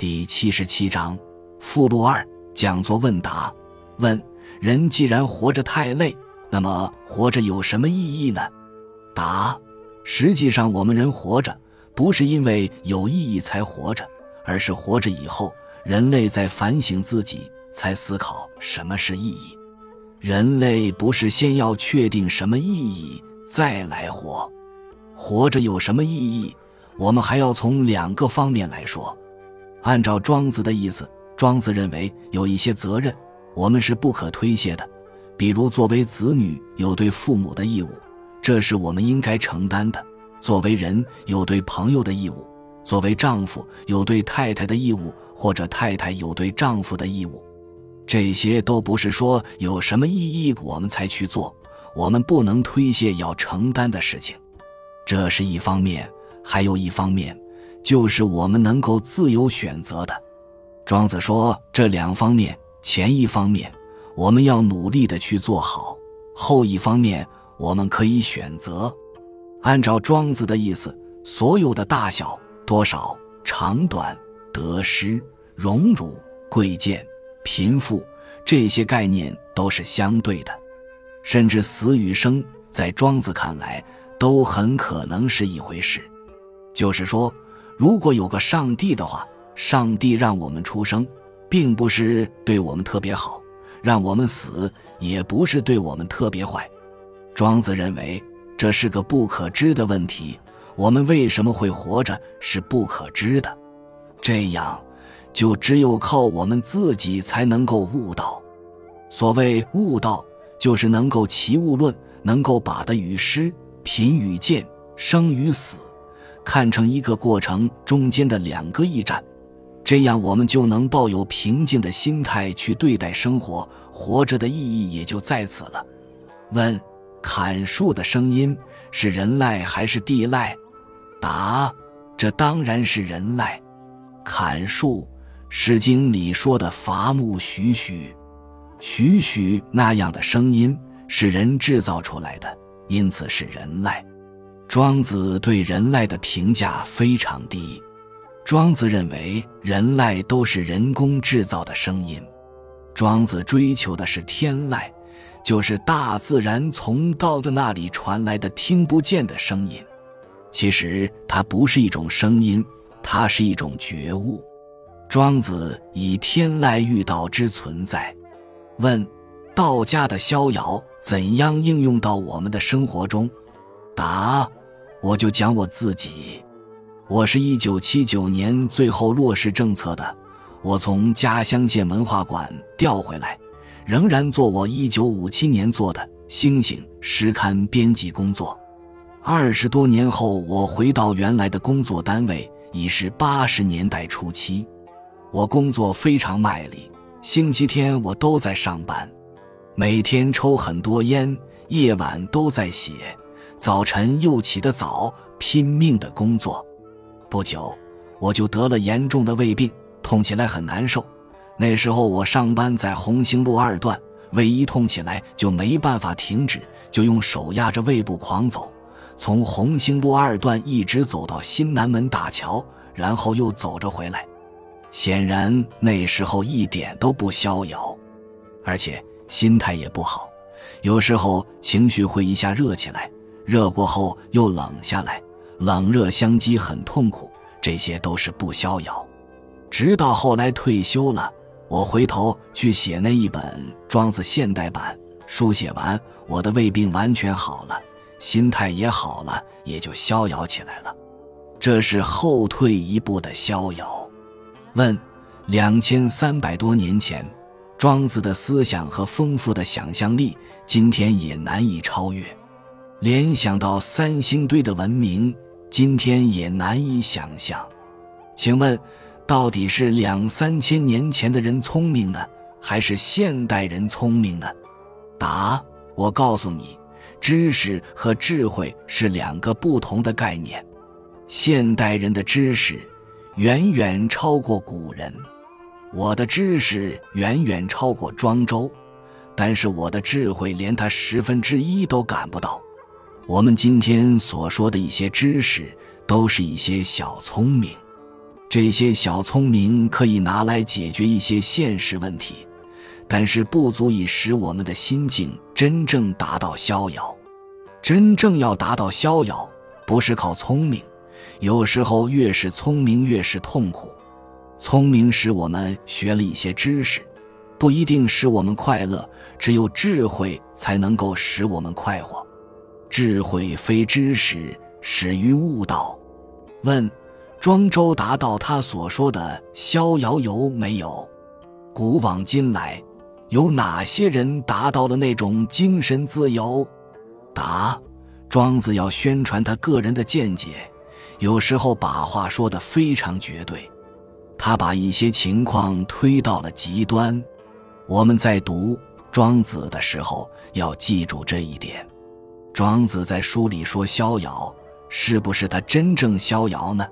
第七十七章附录二讲座问答。问：人既然活着太累，那么活着有什么意义呢？答：实际上，我们人活着不是因为有意义才活着，而是活着以后，人类在反省自己，才思考什么是意义。人类不是先要确定什么意义再来活，活着有什么意义？我们还要从两个方面来说。按照庄子的意思，庄子认为有一些责任我们是不可推卸的，比如作为子女有对父母的义务，这是我们应该承担的；作为人有对朋友的义务；作为丈夫有对太太的义务，或者太太有对丈夫的义务。这些都不是说有什么意义我们才去做，我们不能推卸要承担的事情。这是一方面，还有一方面。就是我们能够自由选择的。庄子说，这两方面，前一方面我们要努力的去做好，后一方面我们可以选择。按照庄子的意思，所有的大小、多少、长短、得失、荣辱、贵贱、贫富这些概念都是相对的，甚至死与生，在庄子看来都很可能是一回事。就是说。如果有个上帝的话，上帝让我们出生，并不是对我们特别好；让我们死，也不是对我们特别坏。庄子认为这是个不可知的问题。我们为什么会活着是不可知的，这样就只有靠我们自己才能够悟道。所谓悟道，就是能够齐物论，能够把得与失、贫与贱、生与死。看成一个过程中间的两个驿站，这样我们就能抱有平静的心态去对待生活，活着的意义也就在此了。问：砍树的声音是人籁还是地籁？答：这当然是人籁。砍树，《诗经》里说的伐木栩栩，栩栩那样的声音是人制造出来的，因此是人籁。庄子对人籁的评价非常低，庄子认为人籁都是人工制造的声音，庄子追求的是天籁，就是大自然从道的那里传来的听不见的声音。其实它不是一种声音，它是一种觉悟。庄子以天籁喻道之存在。问：道家的逍遥怎样应用到我们的生活中？答。我就讲我自己，我是一九七九年最后落实政策的，我从家乡县文化馆调回来，仍然做我一九五七年做的《星星》诗刊编辑工作。二十多年后，我回到原来的工作单位，已是八十年代初期。我工作非常卖力，星期天我都在上班，每天抽很多烟，夜晚都在写。早晨又起得早，拼命的工作。不久，我就得了严重的胃病，痛起来很难受。那时候我上班在红星路二段，胃一痛起来就没办法停止，就用手压着胃部狂走，从红星路二段一直走到新南门大桥，然后又走着回来。显然那时候一点都不逍遥，而且心态也不好，有时候情绪会一下热起来。热过后又冷下来，冷热相激很痛苦，这些都是不逍遥。直到后来退休了，我回头去写那一本《庄子现代版》，书写完，我的胃病完全好了，心态也好了，也就逍遥起来了。这是后退一步的逍遥。问：两千三百多年前，庄子的思想和丰富的想象力，今天也难以超越。联想到三星堆的文明，今天也难以想象。请问，到底是两三千年前的人聪明呢，还是现代人聪明呢？答：我告诉你，知识和智慧是两个不同的概念。现代人的知识远远超过古人，我的知识远远超过庄周，但是我的智慧连他十分之一都赶不到。我们今天所说的一些知识，都是一些小聪明。这些小聪明可以拿来解决一些现实问题，但是不足以使我们的心境真正达到逍遥。真正要达到逍遥，不是靠聪明，有时候越是聪明越是痛苦。聪明使我们学了一些知识，不一定使我们快乐。只有智慧才能够使我们快活。智慧非知识，始于悟道。问：庄周达到他所说的逍遥游没有？古往今来，有哪些人达到了那种精神自由？答：庄子要宣传他个人的见解，有时候把话说得非常绝对。他把一些情况推到了极端。我们在读庄子的时候要记住这一点。庄子在书里说逍遥，是不是他真正逍遥呢？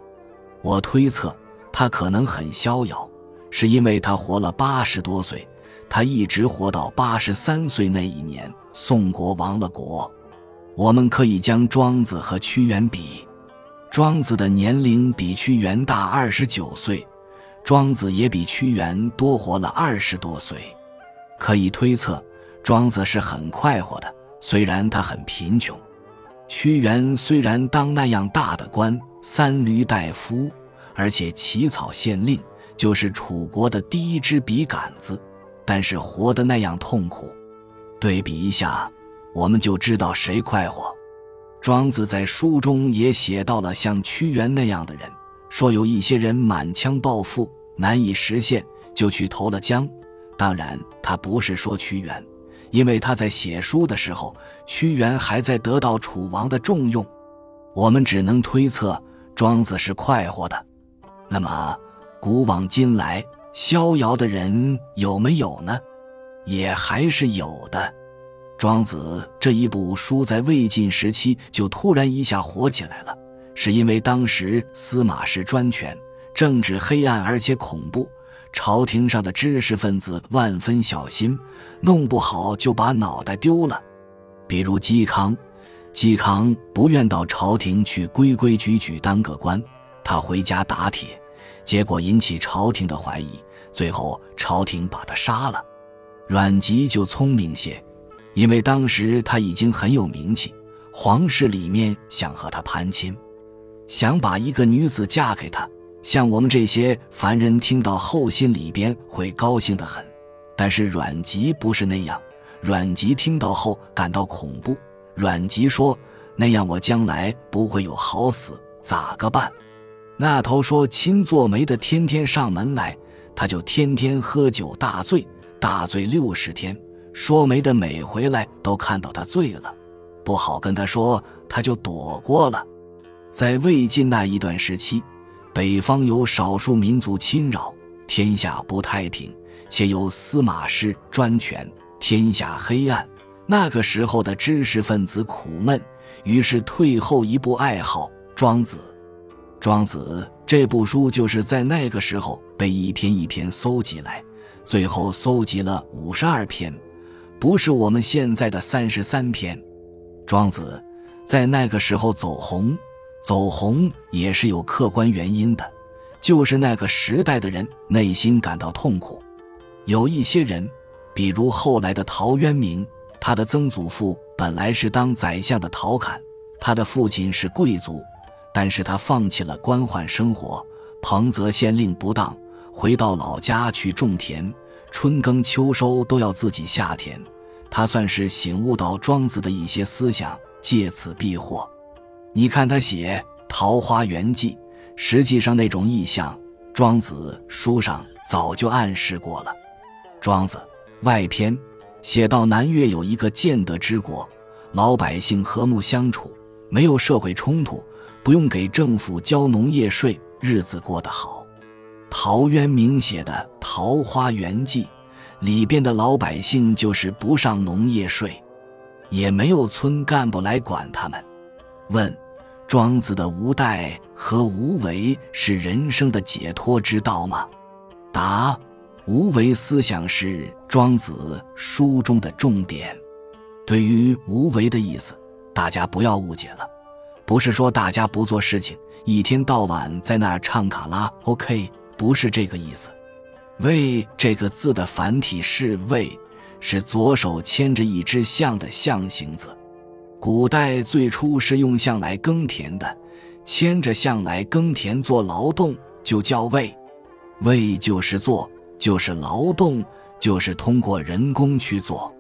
我推测，他可能很逍遥，是因为他活了八十多岁，他一直活到八十三岁那一年，宋国亡了国。我们可以将庄子和屈原比，庄子的年龄比屈原大二十九岁，庄子也比屈原多活了二十多岁。可以推测，庄子是很快活的，虽然他很贫穷。屈原虽然当那样大的官，三闾大夫，而且起草县令，就是楚国的第一支笔杆子，但是活得那样痛苦。对比一下，我们就知道谁快活。庄子在书中也写到了像屈原那样的人，说有一些人满腔抱负难以实现，就去投了江。当然，他不是说屈原。因为他在写书的时候，屈原还在得到楚王的重用，我们只能推测庄子是快活的。那么，古往今来逍遥的人有没有呢？也还是有的。庄子这一部书在魏晋时期就突然一下火起来了，是因为当时司马氏专权，政治黑暗而且恐怖。朝廷上的知识分子万分小心，弄不好就把脑袋丢了。比如嵇康，嵇康不愿到朝廷去规规矩矩当个官，他回家打铁，结果引起朝廷的怀疑，最后朝廷把他杀了。阮籍就聪明些，因为当时他已经很有名气，皇室里面想和他攀亲，想把一个女子嫁给他。像我们这些凡人听到后，心里边会高兴的很，但是阮籍不是那样。阮籍听到后感到恐怖。阮籍说：“那样我将来不会有好死，咋个办？”那头说亲做媒的天天上门来，他就天天喝酒大醉，大醉六十天。说媒的每回来都看到他醉了，不好跟他说，他就躲过了。在魏晋那一段时期。北方有少数民族侵扰，天下不太平，且有司马氏专权，天下黑暗。那个时候的知识分子苦闷，于是退后一步，爱好《庄子》。《庄子》这部书就是在那个时候被一篇一篇搜集来，最后搜集了五十二篇，不是我们现在的三十三篇。《庄子》在那个时候走红。走红也是有客观原因的，就是那个时代的人内心感到痛苦。有一些人，比如后来的陶渊明，他的曾祖父本来是当宰相的陶侃，他的父亲是贵族，但是他放弃了官宦生活，彭泽县令不当，回到老家去种田，春耕秋收都要自己下田。他算是醒悟到庄子的一些思想，借此避祸。你看他写《桃花源记》，实际上那种意象，庄子书上早就暗示过了。庄子外篇写到南越有一个建德之国，老百姓和睦相处，没有社会冲突，不用给政府交农业税，日子过得好。陶渊明写的《桃花源记》里边的老百姓就是不上农业税，也没有村干部来管他们。问：庄子的无待和无为是人生的解脱之道吗？答：无为思想是庄子书中的重点。对于无为的意思，大家不要误解了。不是说大家不做事情，一天到晚在那儿唱卡拉 OK，不是这个意思。为这个字的繁体是为，是左手牵着一只象的象形字。古代最初是用象来耕田的，牵着象来耕田做劳动，就叫为。为就是做，就是劳动，就是通过人工去做。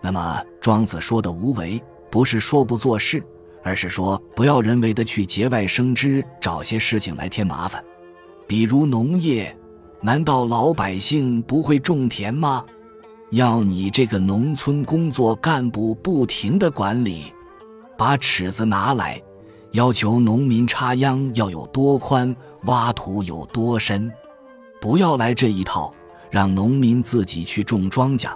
那么庄子说的无为，不是说不做事，而是说不要人为的去节外生枝，找些事情来添麻烦，比如农业。难道老百姓不会种田吗？要你这个农村工作干部不停的管理，把尺子拿来，要求农民插秧要有多宽，挖土有多深，不要来这一套，让农民自己去种庄稼，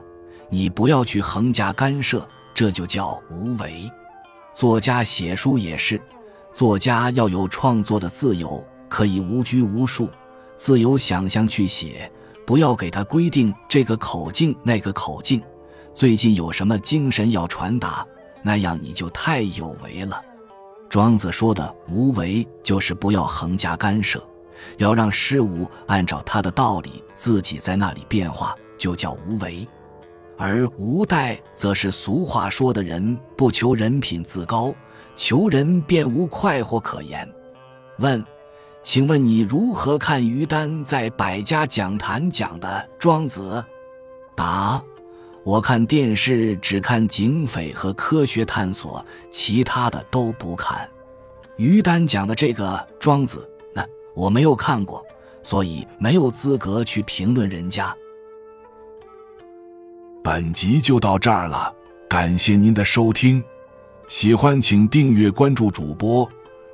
你不要去横加干涉，这就叫无为。作家写书也是，作家要有创作的自由，可以无拘无束。自由想象去写，不要给他规定这个口径那个口径。最近有什么精神要传达，那样你就太有为了。庄子说的无为，就是不要横加干涉，要让事物按照它的道理自己在那里变化，就叫无为。而无待，则是俗话说的人不求人品自高，求人便无快活可言。问。请问你如何看于丹在百家讲坛讲的庄子？答：我看电视只看警匪和科学探索，其他的都不看。于丹讲的这个庄子，那我没有看过，所以没有资格去评论人家。本集就到这儿了，感谢您的收听，喜欢请订阅关注主播，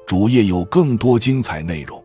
主页有更多精彩内容。